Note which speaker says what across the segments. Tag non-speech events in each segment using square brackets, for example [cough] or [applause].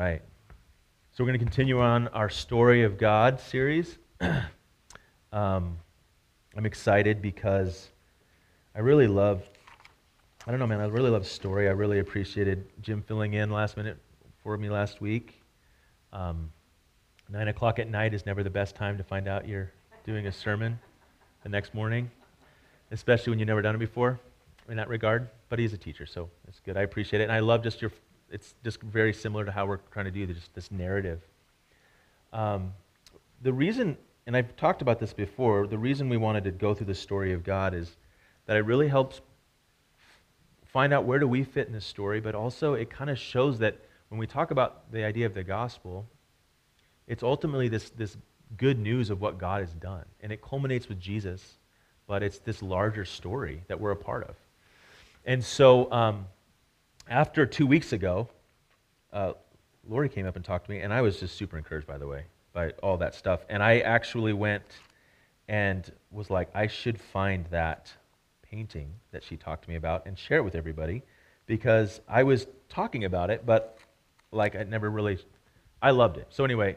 Speaker 1: right. So we're going to continue on our Story of God series. [clears throat] um, I'm excited because I really love, I don't know, man, I really love story. I really appreciated Jim filling in last minute for me last week. Um, nine o'clock at night is never the best time to find out you're doing a sermon the next morning, especially when you've never done it before in that regard. But he's a teacher, so it's good. I appreciate it. And I love just your it's just very similar to how we're trying to do this, this narrative. Um, the reason, and I've talked about this before, the reason we wanted to go through the story of God is that it really helps find out where do we fit in this story, but also it kind of shows that when we talk about the idea of the gospel, it's ultimately this, this good news of what God has done. And it culminates with Jesus, but it's this larger story that we're a part of. And so, um, after two weeks ago, uh, Lori came up and talked to me, and I was just super encouraged, by the way, by all that stuff. And I actually went and was like, I should find that painting that she talked to me about and share it with everybody because I was talking about it, but like I never really, I loved it. So, anyway,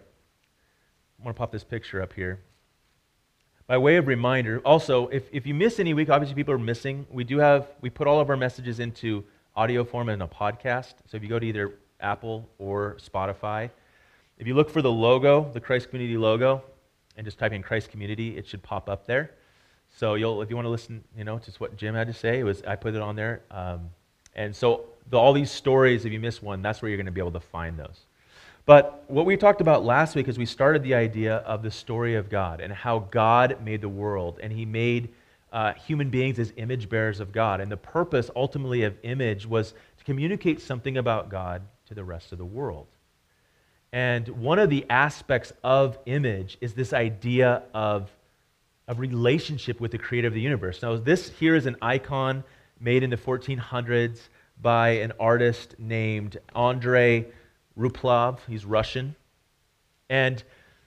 Speaker 1: I want to pop this picture up here. By way of reminder, also, if, if you miss any week, obviously people are missing. We do have, we put all of our messages into audio form in a podcast. So if you go to either Apple or Spotify, if you look for the logo, the Christ Community logo, and just type in Christ Community, it should pop up there. So you'll, if you want to listen, you know, just what Jim had to say, it was I put it on there. Um, and so the, all these stories, if you miss one, that's where you're going to be able to find those. But what we talked about last week is we started the idea of the story of God and how God made the world, and He made uh, human beings as image bearers of God. And the purpose ultimately of image was to communicate something about God to the rest of the world. And one of the aspects of image is this idea of a relationship with the creator of the universe. Now, this here is an icon made in the 1400s by an artist named Andrei Rublev. He's Russian. And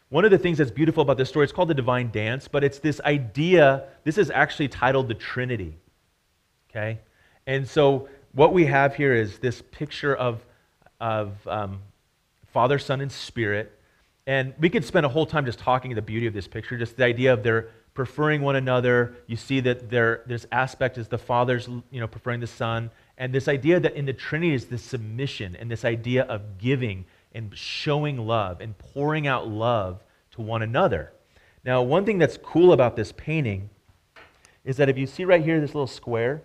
Speaker 1: one of the things that's beautiful about this story, it's called the divine dance, but it's this idea, this is actually titled the Trinity. Okay? And so what we have here is this picture of, of um, Father, Son, and Spirit. And we could spend a whole time just talking the beauty of this picture, just the idea of their preferring one another. You see that there, this aspect is the Father's you know, preferring the Son. And this idea that in the Trinity is this submission and this idea of giving and showing love and pouring out love to one another. Now, one thing that's cool about this painting is that if you see right here this little square,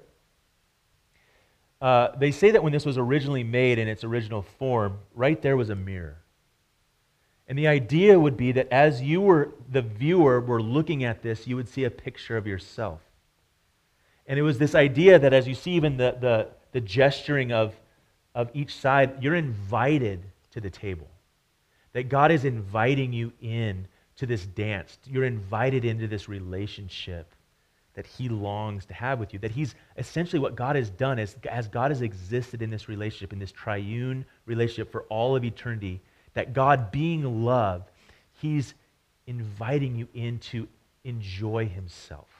Speaker 1: uh, they say that when this was originally made in its original form, right there was a mirror. And the idea would be that as you were, the viewer, were looking at this, you would see a picture of yourself. And it was this idea that as you see even the, the, the gesturing of, of each side, you're invited to the table. That God is inviting you in to this dance. You're invited into this relationship that He longs to have with you. That He's essentially what God has done is, as God has existed in this relationship, in this triune relationship for all of eternity, that God being love, He's inviting you in to enjoy Himself.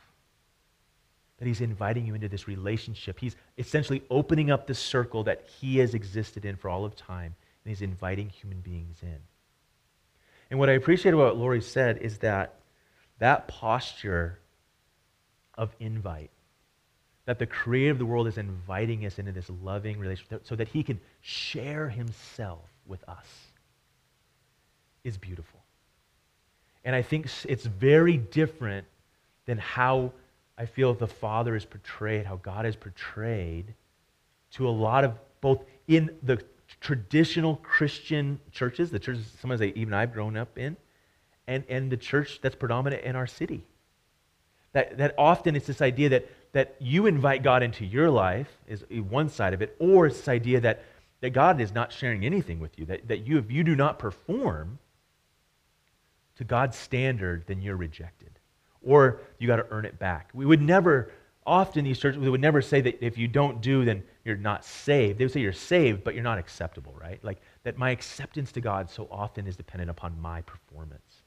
Speaker 1: That He's inviting you into this relationship. He's essentially opening up the circle that He has existed in for all of time and he's inviting human beings in. And what I appreciate about what Lori said is that that posture of invite, that the creator of the world is inviting us into this loving relationship so that he can share himself with us, is beautiful. And I think it's very different than how I feel the Father is portrayed, how God is portrayed to a lot of both in the traditional Christian churches, the churches sometimes even I've grown up in, and, and the church that's predominant in our city. That, that often it's this idea that, that you invite God into your life, is one side of it, or it's this idea that, that God is not sharing anything with you, that, that you, if you do not perform to God's standard, then you're rejected. Or you got to earn it back. We would never, often these churches, we would never say that if you don't do, then you're not saved. They would say you're saved, but you're not acceptable, right? Like that my acceptance to God so often is dependent upon my performance.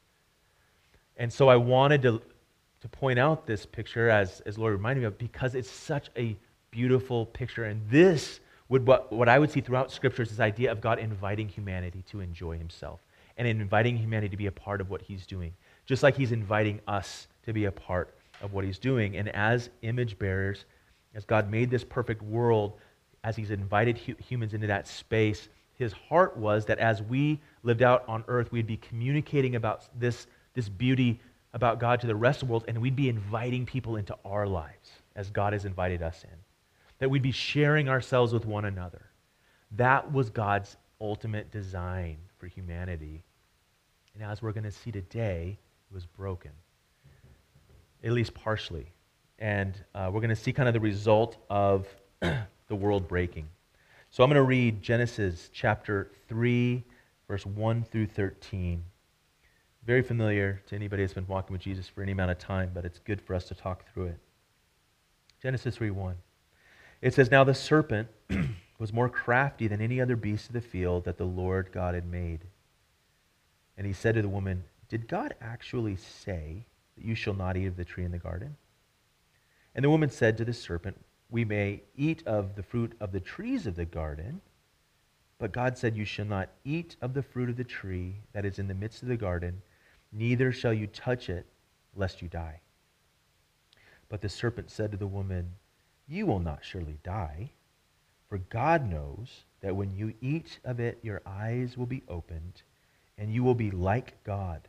Speaker 1: And so I wanted to, to point out this picture as, as Lori reminded me of because it's such a beautiful picture. And this would what, what I would see throughout Scripture is this idea of God inviting humanity to enjoy himself and inviting humanity to be a part of what he's doing, just like he's inviting us to be a part of what he's doing. And as image bearers, as God made this perfect world, as he's invited hu- humans into that space, his heart was that as we lived out on earth, we'd be communicating about this, this beauty about God to the rest of the world, and we'd be inviting people into our lives as God has invited us in. That we'd be sharing ourselves with one another. That was God's ultimate design for humanity. And as we're going to see today, was broken, at least partially. And uh, we're going to see kind of the result of [clears throat] the world breaking. So I'm going to read Genesis chapter 3, verse 1 through 13. Very familiar to anybody that's been walking with Jesus for any amount of time, but it's good for us to talk through it. Genesis 3 1. It says, Now the serpent [clears throat] was more crafty than any other beast of the field that the Lord God had made. And he said to the woman, Did God actually say that you shall not eat of the tree in the garden? And the woman said to the serpent, We may eat of the fruit of the trees of the garden, but God said, You shall not eat of the fruit of the tree that is in the midst of the garden, neither shall you touch it, lest you die. But the serpent said to the woman, You will not surely die, for God knows that when you eat of it, your eyes will be opened and you will be like God,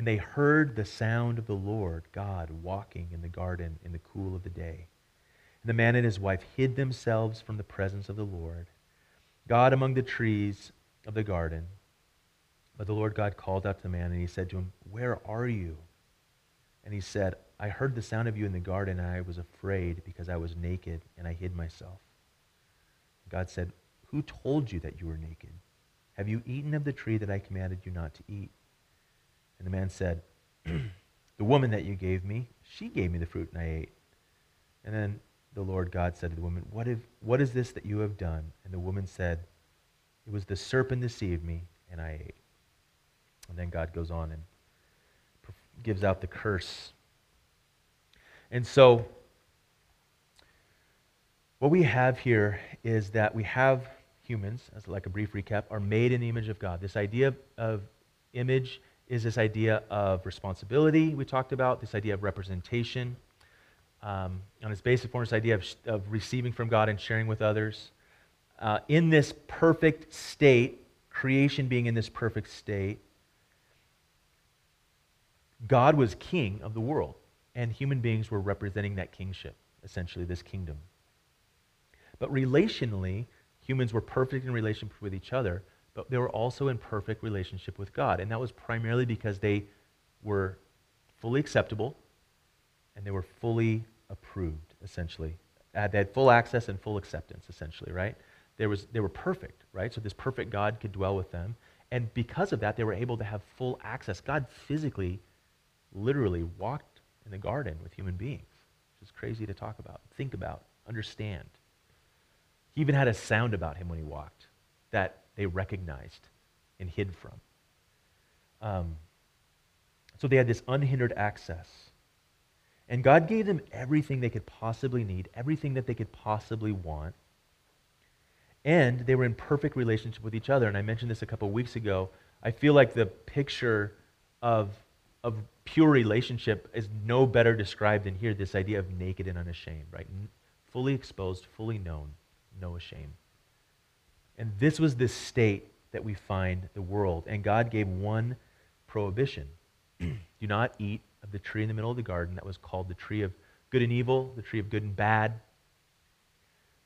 Speaker 1: And they heard the sound of the Lord God walking in the garden in the cool of the day. And the man and his wife hid themselves from the presence of the Lord, God among the trees of the garden. But the Lord God called out to the man, and he said to him, Where are you? And he said, I heard the sound of you in the garden, and I was afraid because I was naked, and I hid myself. God said, Who told you that you were naked? Have you eaten of the tree that I commanded you not to eat? And the man said, [clears throat] The woman that you gave me, she gave me the fruit, and I ate. And then the Lord God said to the woman, What, if, what is this that you have done? And the woman said, It was the serpent deceived me, and I ate. And then God goes on and gives out the curse. And so, what we have here is that we have humans, as like a brief recap, are made in the image of God. This idea of image is this idea of responsibility we talked about, this idea of representation. Um, on its basic form, this idea of, of receiving from God and sharing with others. Uh, in this perfect state, creation being in this perfect state, God was king of the world, and human beings were representing that kingship, essentially, this kingdom. But relationally, humans were perfect in relationship with each other, but they were also in perfect relationship with God. And that was primarily because they were fully acceptable and they were fully approved, essentially. They had full access and full acceptance, essentially, right? There was, they were perfect, right? So this perfect God could dwell with them. And because of that, they were able to have full access. God physically, literally walked in the garden with human beings, which is crazy to talk about, think about, understand. He even had a sound about him when he walked that they recognized and hid from. Um, so they had this unhindered access. And God gave them everything they could possibly need, everything that they could possibly want. And they were in perfect relationship with each other. And I mentioned this a couple weeks ago. I feel like the picture of, of pure relationship is no better described than here this idea of naked and unashamed, right? Fully exposed, fully known, no shame. And this was the state that we find the world. And God gave one prohibition [clears throat] do not eat of the tree in the middle of the garden that was called the tree of good and evil, the tree of good and bad.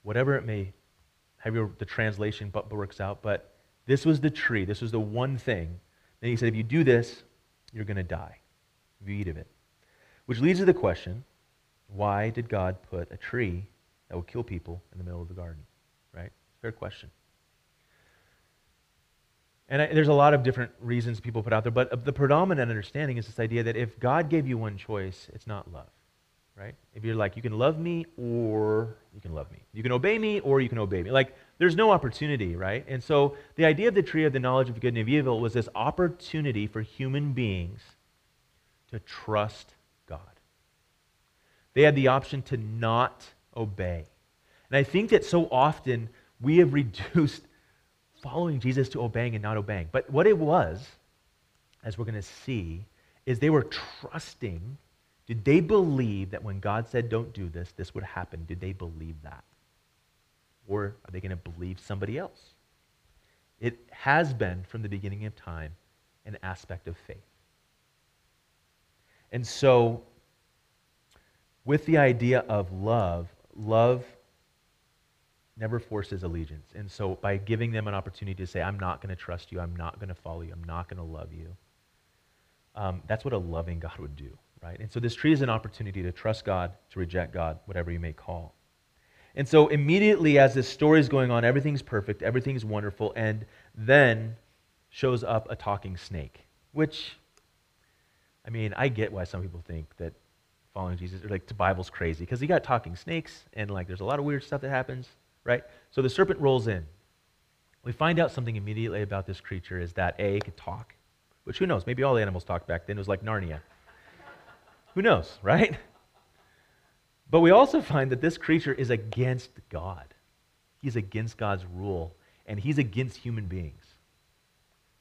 Speaker 1: Whatever it may however the translation but works out, but this was the tree. This was the one thing. Then he said, if you do this, you're going to die if you eat of it. Which leads to the question why did God put a tree that would kill people in the middle of the garden? Right? Fair question. And I, there's a lot of different reasons people put out there, but uh, the predominant understanding is this idea that if God gave you one choice, it's not love, right? If you're like, you can love me or you can love me. You can obey me or you can obey me. Like, there's no opportunity, right? And so the idea of the tree of the knowledge of good and evil was this opportunity for human beings to trust God. They had the option to not obey. And I think that so often we have [laughs] reduced following Jesus to obeying and not obeying. But what it was, as we're going to see, is they were trusting. Did they believe that when God said, don't do this, this would happen? Did they believe that? Or are they going to believe somebody else? It has been, from the beginning of time, an aspect of faith. And so, with the idea of love, love never forces allegiance. And so by giving them an opportunity to say, I'm not going to trust you, I'm not going to follow you, I'm not going to love you, um, that's what a loving God would do, right? And so this tree is an opportunity to trust God, to reject God, whatever you may call. And so immediately as this story is going on, everything's perfect, everything's wonderful, and then shows up a talking snake, which, I mean, I get why some people think that following Jesus, or like the Bible's crazy, because you got talking snakes, and like there's a lot of weird stuff that happens right? So the serpent rolls in. We find out something immediately about this creature is that A, could talk, which who knows? Maybe all the animals talked back then. It was like Narnia. who knows, [laughs] right? But we also find that this creature is against God. He's against God's rule, and he's against human beings.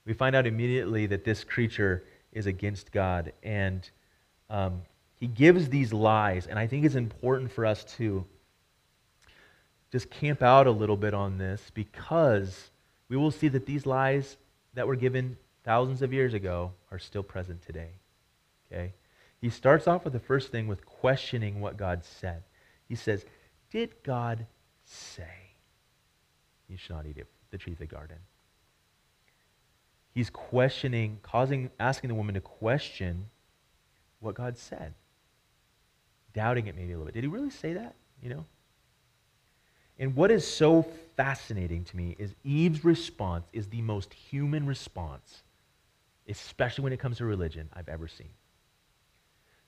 Speaker 1: We find out immediately that this creature is against God, and um, he gives these lies, and I think it's important for us to just camp out a little bit on this because we will see that these lies that were given thousands of years ago are still present today. Okay? He starts off with the first thing with questioning what God said. He says, Did God say you should not eat it, the tree of the garden? He's questioning, causing, asking the woman to question what God said. Doubting it maybe a little bit. Did he really say that? You know? And what is so fascinating to me is Eve's response is the most human response, especially when it comes to religion, I've ever seen.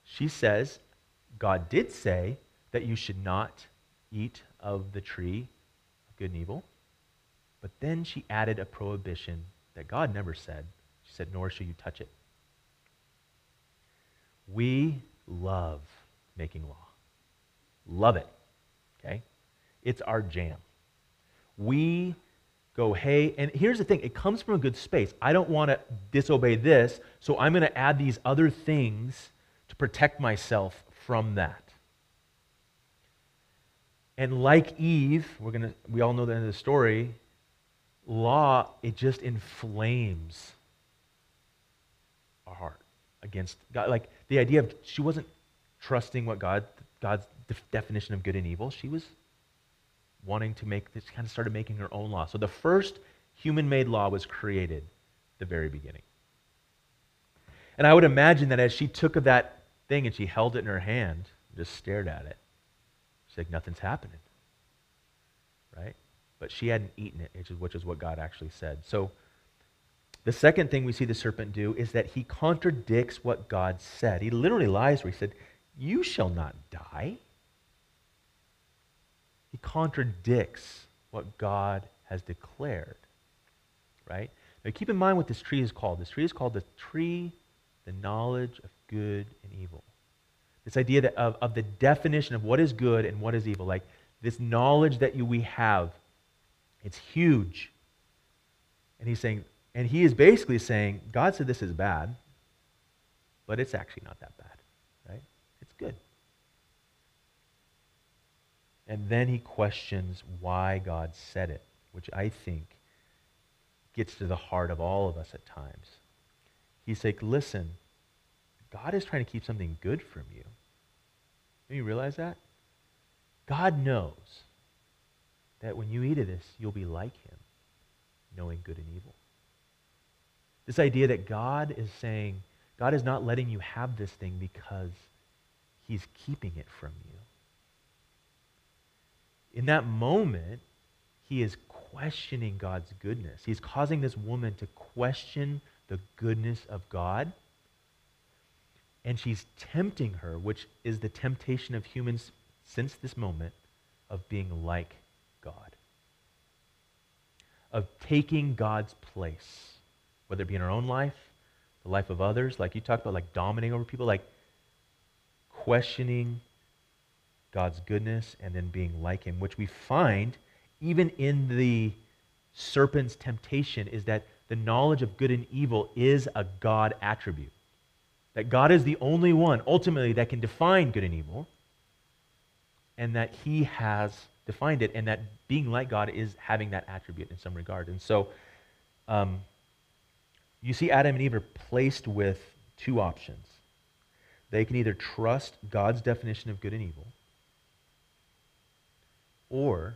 Speaker 1: She says, God did say that you should not eat of the tree of good and evil. But then she added a prohibition that God never said. She said, nor shall you touch it. We love making law. Love it. Okay? It's our jam. We go, hey, and here's the thing it comes from a good space. I don't want to disobey this, so I'm going to add these other things to protect myself from that. And like Eve, we're gonna, we all know the end of the story, law, it just inflames our heart against God. Like the idea of she wasn't trusting what God, God's definition of good and evil. She was wanting to make this, kind of started making her own law. So the first human made law was created the very beginning. And I would imagine that as she took of that thing and she held it in her hand, just stared at it, she's like, nothing's happening. Right? But she hadn't eaten it, which is, which is what God actually said. So the second thing we see the serpent do is that he contradicts what God said. He literally lies where he said, You shall not die he contradicts what God has declared. Right? Now keep in mind what this tree is called. This tree is called the tree, the knowledge of good and evil. This idea that of, of the definition of what is good and what is evil. Like this knowledge that you, we have, it's huge. And he's saying, and he is basically saying, God said this is bad, but it's actually not that bad, right? It's good. And then he questions why God said it, which I think gets to the heart of all of us at times. He's like, listen, God is trying to keep something good from you. Do you realize that? God knows that when you eat of this, you'll be like him, knowing good and evil. This idea that God is saying, God is not letting you have this thing because he's keeping it from you. In that moment, he is questioning God's goodness. He's causing this woman to question the goodness of God. And she's tempting her, which is the temptation of humans since this moment of being like God, of taking God's place, whether it be in our own life, the life of others, like you talked about, like dominating over people, like questioning God's goodness and then being like Him, which we find even in the serpent's temptation is that the knowledge of good and evil is a God attribute. That God is the only one, ultimately, that can define good and evil, and that He has defined it, and that being like God is having that attribute in some regard. And so, um, you see Adam and Eve are placed with two options. They can either trust God's definition of good and evil, or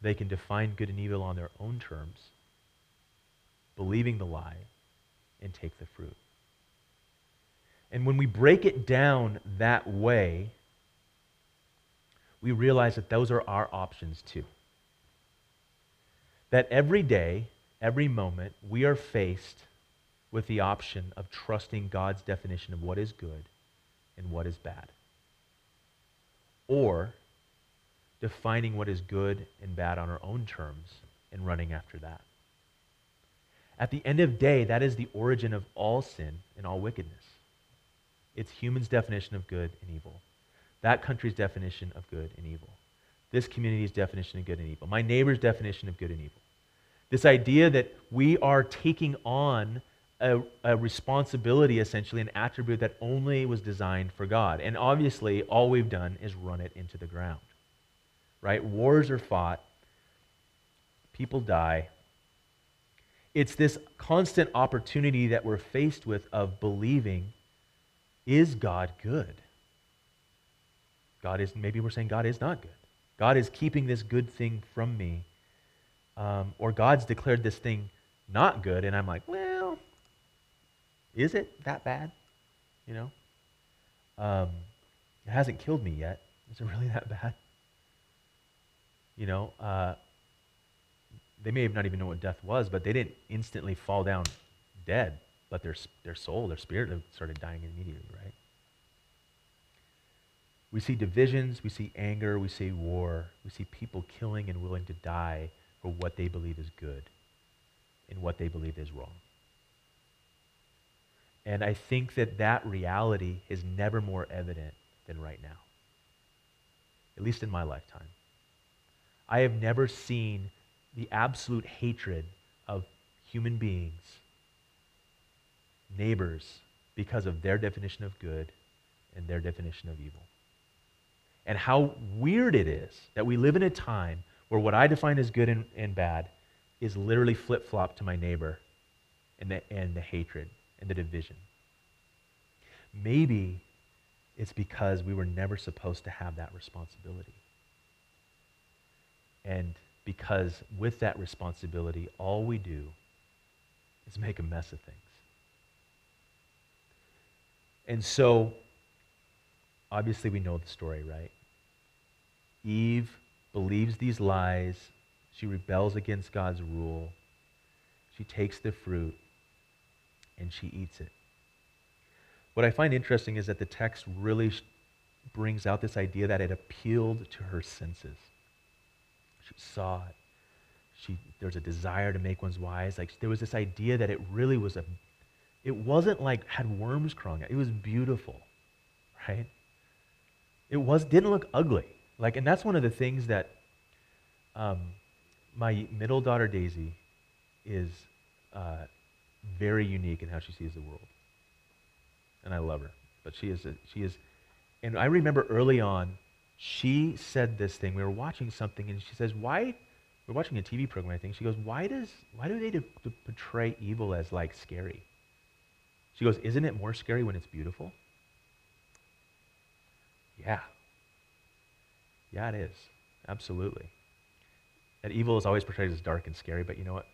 Speaker 1: they can define good and evil on their own terms, believing the lie, and take the fruit. And when we break it down that way, we realize that those are our options too. That every day, every moment, we are faced with the option of trusting God's definition of what is good and what is bad. Or defining what is good and bad on our own terms and running after that. At the end of day, that is the origin of all sin and all wickedness. It's humans' definition of good and evil. That country's definition of good and evil. This community's definition of good and evil. My neighbor's definition of good and evil. This idea that we are taking on a, a, responsibility, essentially, an attribute that only was designed for God. And obviously, all we've done is run it into the ground right? Wars are fought, people die. It's this constant opportunity that we're faced with of believing is God good? God is, maybe we're saying God is not good. God is keeping this good thing from me. Um, or God's declared this thing not good, and I'm like, well, is it that bad? You know? Um, it hasn't killed me yet. Is it really that bad? You know, uh, they may have not even know what death was, but they didn't instantly fall down dead. But their, their soul, their spirit started dying immediately, right? We see divisions, we see anger, we see war, we see people killing and willing to die for what they believe is good and what they believe is wrong. And I think that that reality is never more evident than right now, at least in my lifetime. I have never seen the absolute hatred of human beings, neighbors, because of their definition of good and their definition of evil. And how weird it is that we live in a time where what I define as good and, and bad is literally flip flop to my neighbor and the, and the hatred and the division. Maybe it's because we were never supposed to have that responsibility. And because with that responsibility, all we do is make a mess of things. And so, obviously, we know the story, right? Eve believes these lies. She rebels against God's rule. She takes the fruit and she eats it. What I find interesting is that the text really brings out this idea that it appealed to her senses. Saw it. She, there's a desire to make one's wise. Like there was this idea that it really was a, it wasn't like had worms crawling. It was beautiful, right? It was didn't look ugly. Like, and that's one of the things that um, my middle daughter Daisy is uh, very unique in how she sees the world, and I love her. But she is a, she is, and I remember early on she said this thing. We were watching something, and she says, "Why?" We're watching a TV program, I think. She goes, "Why does why do they do, do portray evil as like scary?" She goes, "Isn't it more scary when it's beautiful?" Yeah. Yeah, it is. Absolutely. That evil is always portrayed as dark and scary, but you know what?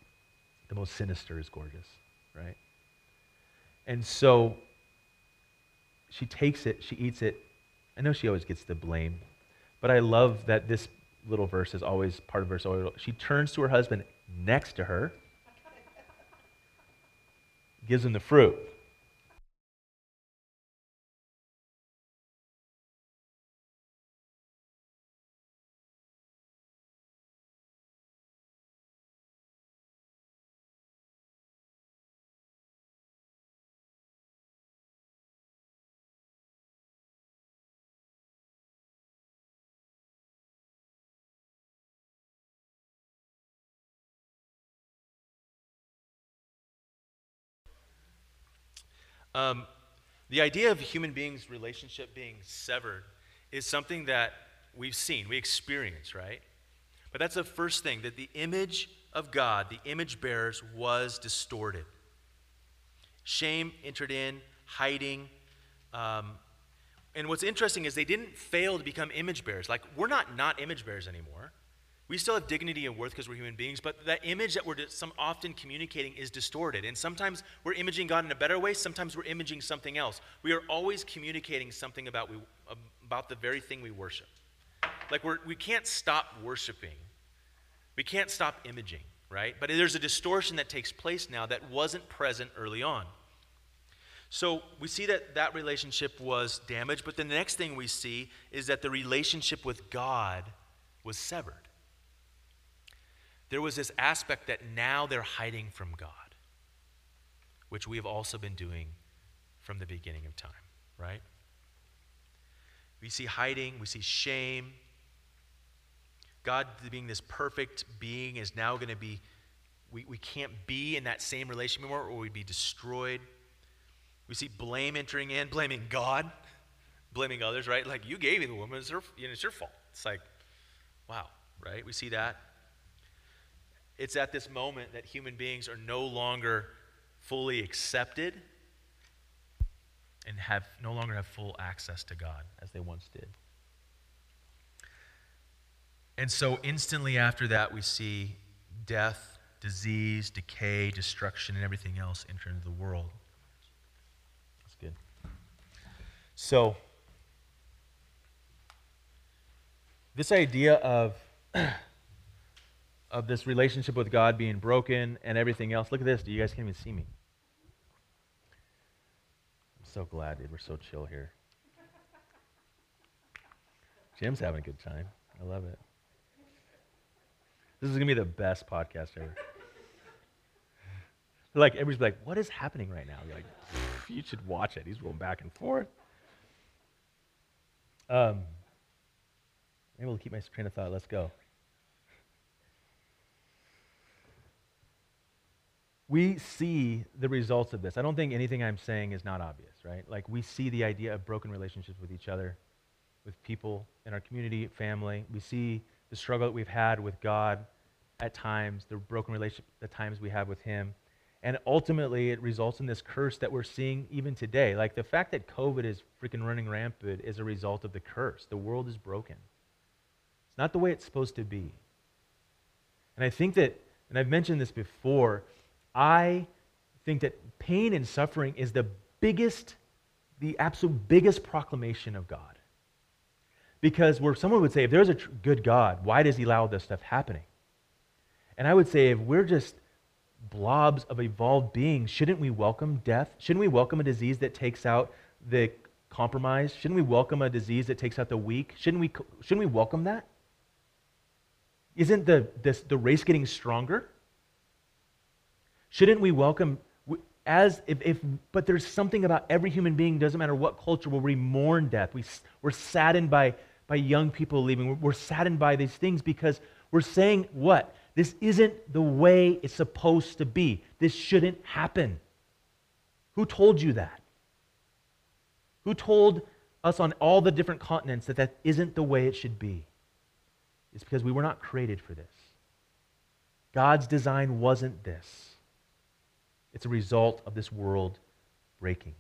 Speaker 1: The most sinister is gorgeous, right? And so she takes it, she eats it. I know she always gets the blame, but I love that this little verse is always part of verse. She turns to her husband next to her, gives him the fruit. Um, the idea of a human beings' relationship being severed is something that we've seen, we experience, right? But that's the first thing that the image of God, the image bearers, was distorted. Shame entered in, hiding. Um, and what's interesting is they didn't fail to become image bearers. Like, we're not not image bearers anymore. We still have dignity and worth because we're human beings, but that image that we're often communicating is distorted. And sometimes we're imaging God in a better way, sometimes we're imaging something else. We are always communicating something about, we, about the very thing we worship. Like we're, we can't stop worshiping, we can't stop imaging, right? But there's a distortion that takes place now that wasn't present early on. So we see that that relationship was damaged, but the next thing we see is that the relationship with God was severed there was this aspect that now they're hiding from God, which we have also been doing from the beginning of time, right? We see hiding, we see shame. God, being this perfect being, is now going to be, we, we can't be in that same relationship anymore or we'd be destroyed. We see blame entering in, blaming God, [laughs] blaming others, right? Like, you gave me the woman, it's, her, you know, it's your fault. It's like, wow, right? We see that. It's at this moment that human beings are no longer fully accepted and have no longer have full access to God as they once did. And so instantly after that we see death, disease, decay, destruction and everything else enter into the world. That's good. So this idea of [clears throat] of this relationship with God being broken and everything else. Look at this. Do you guys can't even see me. I'm so glad dude. we're so chill here. Jim's having a good time. I love it. This is going to be the best podcast ever. like, everybody's like, what is happening right now? You're like, you should watch it. He's going back and forth. Um, maybe we'll keep my train of thought. Let's go. We see the results of this. I don't think anything I'm saying is not obvious, right? Like we see the idea of broken relationships with each other, with people in our community, family. We see the struggle that we've had with God at times, the broken relationship the times we have with Him. And ultimately, it results in this curse that we're seeing even today. Like the fact that COVID is freaking running rampant is a result of the curse. The world is broken. It's not the way it's supposed to be. And I think that, and I've mentioned this before, I think that pain and suffering is the biggest, the absolute biggest proclamation of God. Because where someone would say, if there's a tr- good God, why does he allow this stuff happening? And I would say, if we're just blobs of evolved beings, shouldn't we welcome death? Shouldn't we welcome a disease that takes out the compromised? Shouldn't we welcome a disease that takes out the weak? Shouldn't we, shouldn't we welcome that? Isn't the, this, the race getting stronger? Shouldn't we welcome as if, if but there's something about every human being doesn't matter what culture where we mourn death. We, we're saddened by by young people leaving. We're, we're saddened by these things because we're saying what? This isn't the way it's supposed to be. This shouldn't happen. Who told you that? Who told us on all the different continents that that isn't the way it should be? It's because we were not created for this. God's design wasn't this it's a result of this world breaking.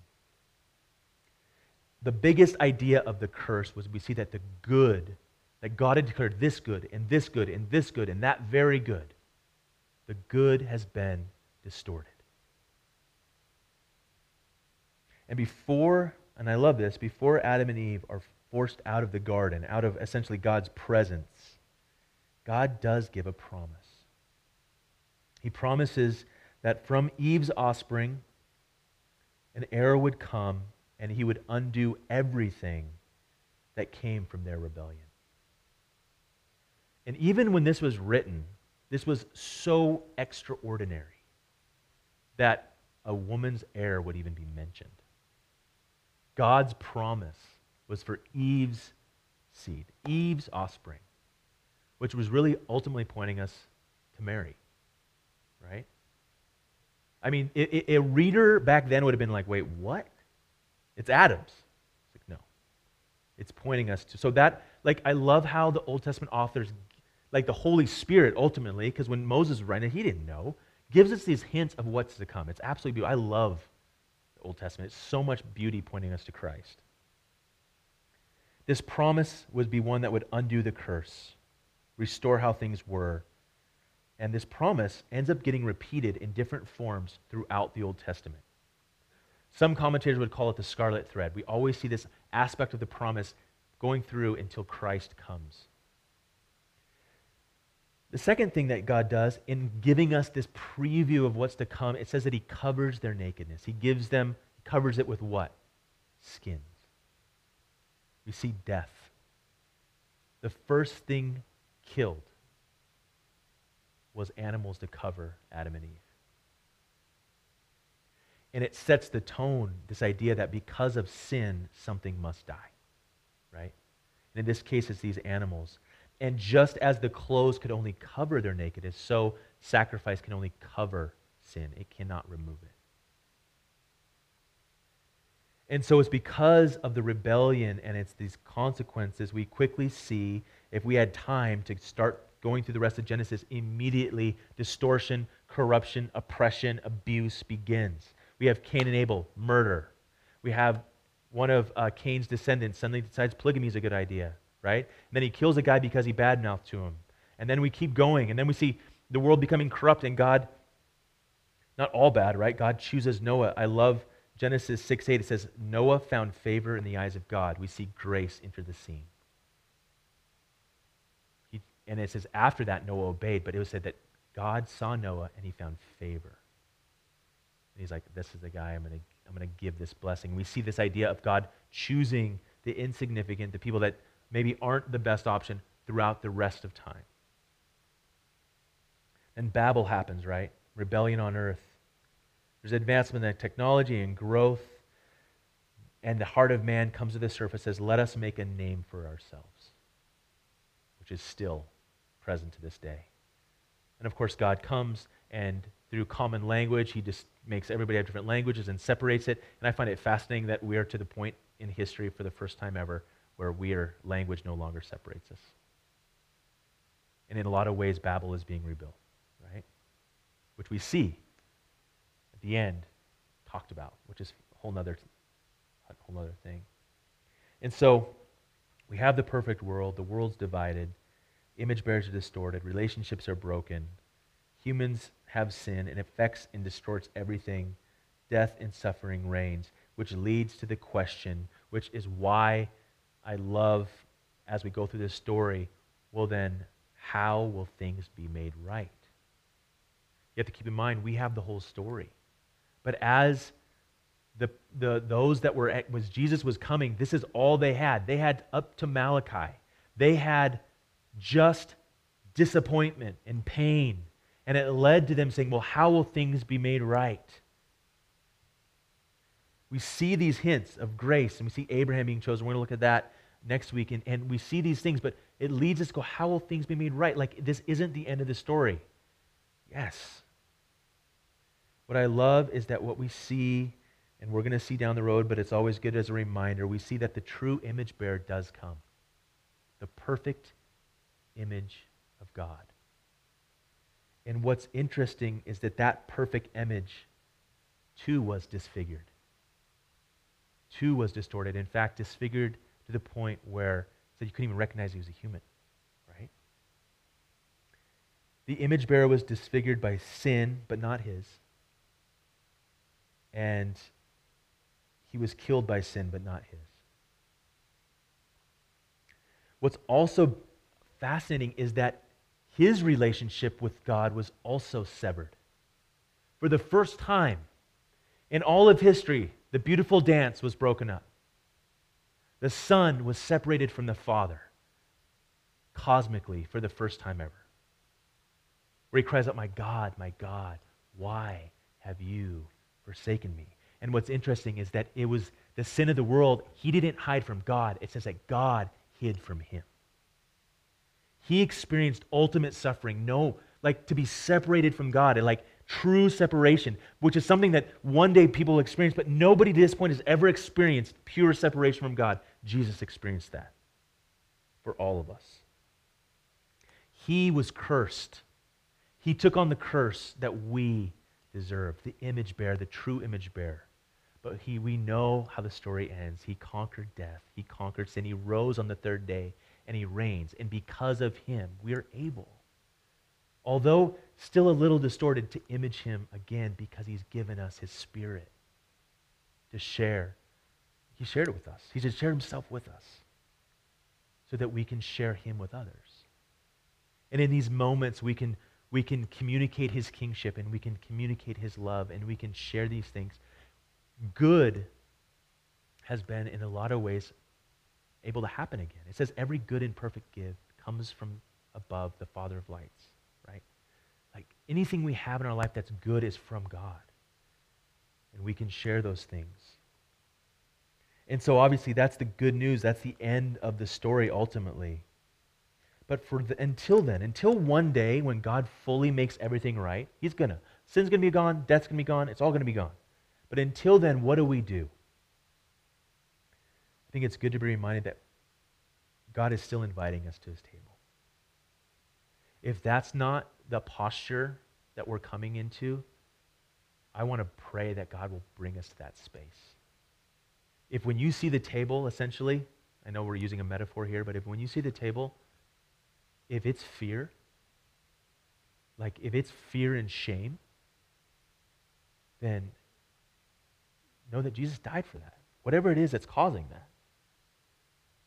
Speaker 1: The biggest idea of the curse was we see that the good that God had declared this good and this good and this good and that very good, the good has been distorted. And before, and I love this, before Adam and Eve are forced out of the garden, out of essentially God's presence, God does give a promise. He promises that from Eve's offspring, an heir would come and he would undo everything that came from their rebellion. And even when this was written, this was so extraordinary that a woman's heir would even be mentioned. God's promise was for Eve's seed, Eve's offspring, which was really ultimately pointing us to Mary, right? I mean, a reader back then would have been like, wait, what? It's Adam's. It's like, no. It's pointing us to. So that, like, I love how the Old Testament authors, like the Holy Spirit ultimately, because when Moses was writing it, he didn't know, gives us these hints of what's to come. It's absolutely beautiful. I love the Old Testament. It's so much beauty pointing us to Christ. This promise would be one that would undo the curse, restore how things were. And this promise ends up getting repeated in different forms throughout the Old Testament. Some commentators would call it the scarlet thread. We always see this aspect of the promise going through until Christ comes. The second thing that God does in giving us this preview of what's to come, it says that He covers their nakedness. He gives them, covers it with what? Skins. We see death. The first thing killed was animals to cover Adam and Eve. And it sets the tone, this idea that because of sin, something must die. Right? And in this case, it's these animals. And just as the clothes could only cover their nakedness, so sacrifice can only cover sin, it cannot remove it. And so it's because of the rebellion and it's these consequences we quickly see, if we had time to start going through the rest of Genesis, immediately distortion, corruption, oppression, abuse begins. We have Cain and Abel, murder. We have one of uh, Cain's descendants suddenly decides polygamy is a good idea, right? And then he kills a guy because he badmouthed to him. And then we keep going. And then we see the world becoming corrupt and God, not all bad, right? God chooses Noah. I love Genesis 6 8. It says, Noah found favor in the eyes of God. We see grace enter the scene. And it says, after that, Noah obeyed, but it was said that God saw Noah and he found favor. And he's like, this is the guy I'm going to I'm going to give this blessing. We see this idea of God choosing the insignificant, the people that maybe aren't the best option throughout the rest of time. Then Babel happens, right? Rebellion on earth. There's advancement in technology and growth. And the heart of man comes to the surface says, let us make a name for ourselves, which is still present to this day. And of course, God comes and through common language. He just makes everybody have different languages and separates it. And I find it fascinating that we are to the point in history for the first time ever where we are, language no longer separates us. And in a lot of ways, Babel is being rebuilt, right? Which we see at the end talked about, which is a whole nother, a whole thing. And so we have the perfect world. The world's divided. Image bearers are distorted. Relationships are broken. Humans have sin and affects and distorts everything. Death and suffering reigns, which leads to the question, which is why I love, as we go through this story, well, then, how will things be made right? You have to keep in mind, we have the whole story. But as the, the, those that were at, was Jesus was coming, this is all they had. They had up to Malachi. They had just disappointment and pain and it led to them saying, Well, how will things be made right? We see these hints of grace, and we see Abraham being chosen. We're going to look at that next week. And, and we see these things, but it leads us to go, How will things be made right? Like, this isn't the end of the story. Yes. What I love is that what we see, and we're going to see down the road, but it's always good as a reminder, we see that the true image bearer does come. The perfect image of God. And what's interesting is that that perfect image, too, was disfigured. Too was distorted. In fact, disfigured to the point where so you couldn't even recognize he was a human. Right? The image bearer was disfigured by sin, but not his. And he was killed by sin, but not his. What's also fascinating is that his relationship with God was also severed. For the first time in all of history, the beautiful dance was broken up. The Son was separated from the Father cosmically for the first time ever. Where he cries out, My God, my God, why have you forsaken me? And what's interesting is that it was the sin of the world. He didn't hide from God. It says that God hid from him. He experienced ultimate suffering. No, like to be separated from God and like true separation, which is something that one day people will experience, but nobody to this point has ever experienced pure separation from God. Jesus experienced that for all of us. He was cursed. He took on the curse that we deserve, the image bearer, the true image bearer. But he, we know how the story ends. He conquered death, he conquered sin, he rose on the third day, and he reigns. And because of him, we are able, although still a little distorted, to image him again because he's given us his spirit to share. He shared it with us, he just shared himself with us so that we can share him with others. And in these moments, we can, we can communicate his kingship and we can communicate his love and we can share these things. Good has been, in a lot of ways, able to happen again. It says, every good and perfect gift comes from above the Father of lights, right? Like anything we have in our life that's good is from God. And we can share those things. And so, obviously, that's the good news. That's the end of the story ultimately. But for the, until then, until one day when God fully makes everything right, He's going to. Sin's going to be gone, death's going to be gone, it's all going to be gone. But until then, what do we do? I think it's good to be reminded that God is still inviting us to His table. If that's not the posture that we're coming into, I want to pray that God will bring us to that space. If when you see the table, essentially, I know we're using a metaphor here, but if when you see the table, if it's fear, like if it's fear and shame, then know that Jesus died for that. Whatever it is that's causing that.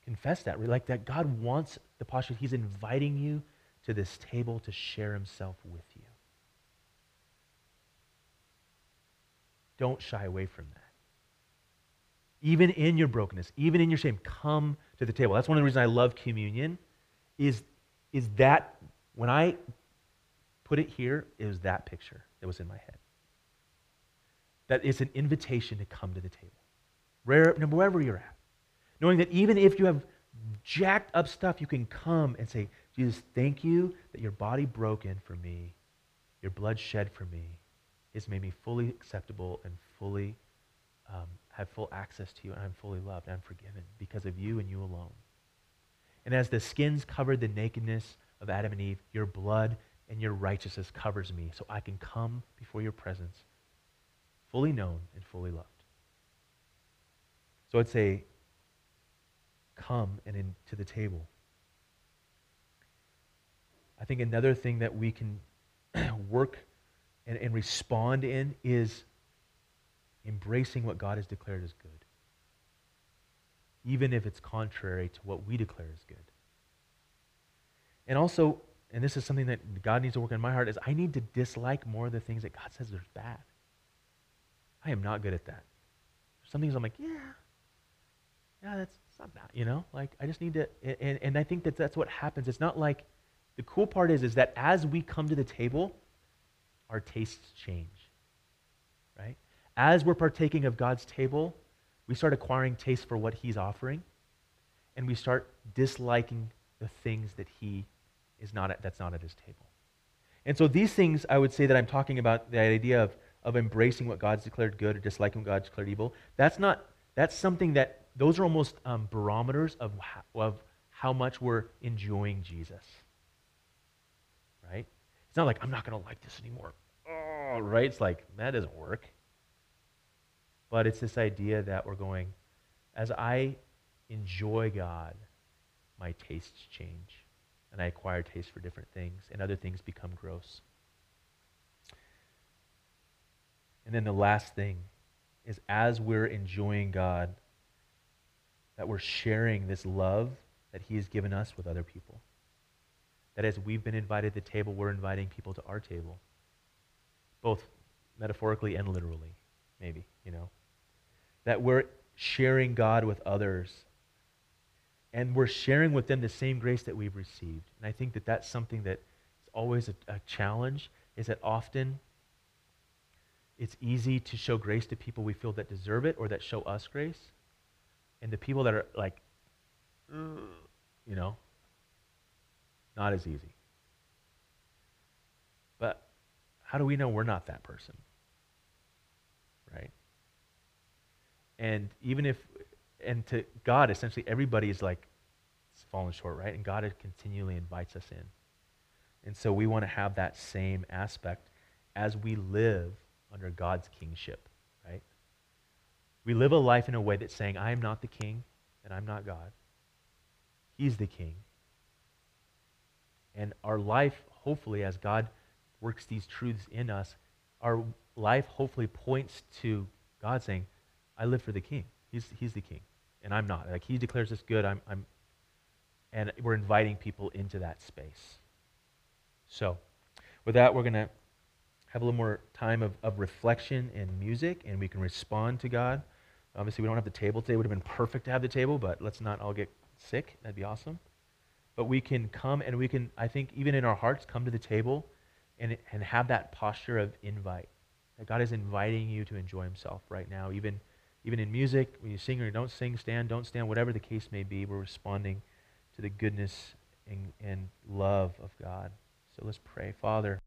Speaker 1: Confess that. Like that God wants the posture. He's inviting you to this table to share himself with you. Don't shy away from that. Even in your brokenness, even in your shame, come to the table. That's one of the reasons I love communion is is that when I put it here, it was that picture that was in my head. That it's an invitation to come to the table, wherever you're at. Knowing that even if you have jacked up stuff, you can come and say, Jesus, thank you that your body broken for me, your blood shed for me, has made me fully acceptable and fully um, have full access to you, and I'm fully loved, and I'm forgiven because of you and you alone. And as the skins covered the nakedness of Adam and Eve, your blood and your righteousness covers me so I can come before your presence fully known and fully loved. So I'd say, come and into the table. I think another thing that we can [clears throat] work and, and respond in is embracing what God has declared as good even if it's contrary to what we declare as good. And also, and this is something that God needs to work in my heart, is I need to dislike more of the things that God says are bad. I am not good at that. Some things I'm like, yeah, yeah, that's not that, you know? Like, I just need to, and, and I think that that's what happens. It's not like, the cool part is, is that as we come to the table, our tastes change, right? As we're partaking of God's table, we start acquiring taste for what he's offering, and we start disliking the things that he is not at, that's not at his table. And so these things, I would say that I'm talking about the idea of, of embracing what God's declared good or disliking what God's declared evil. That's not, that's something that, those are almost um, barometers of how, of how much we're enjoying Jesus. Right? It's not like, I'm not going to like this anymore. Oh, right? It's like, that doesn't work. But it's this idea that we're going, as I enjoy God, my tastes change. and I acquire taste for different things, and other things become gross. And then the last thing is as we're enjoying God, that we're sharing this love that He has given us with other people. That as we've been invited to the table, we're inviting people to our table, both metaphorically and literally, maybe, you know. That we're sharing God with others and we're sharing with them the same grace that we've received. And I think that that's something that is always a, a challenge, is that often it's easy to show grace to people we feel that deserve it or that show us grace. And the people that are like, you know, not as easy. But how do we know we're not that person? Right? And even if, and to God, essentially, everybody is like fallen short, right? And God continually invites us in. And so we want to have that same aspect as we live under God's kingship? We live a life in a way that's saying, I am not the king and I'm not God. He's the king. And our life, hopefully, as God works these truths in us, our life hopefully points to God saying, I live for the king. He's, he's the king. And I'm not. Like he declares this good. I'm, I'm and we're inviting people into that space. So, with that, we're going to have a little more time of, of reflection and music, and we can respond to God. Obviously, we don't have the table today. It would have been perfect to have the table, but let's not all get sick. That'd be awesome. But we can come and we can, I think, even in our hearts, come to the table and, and have that posture of invite. That God is inviting you to enjoy Himself right now. Even, even in music, when you sing or don't sing, stand, don't stand, whatever the case may be, we're responding to the goodness and, and love of God. So let's pray. Father,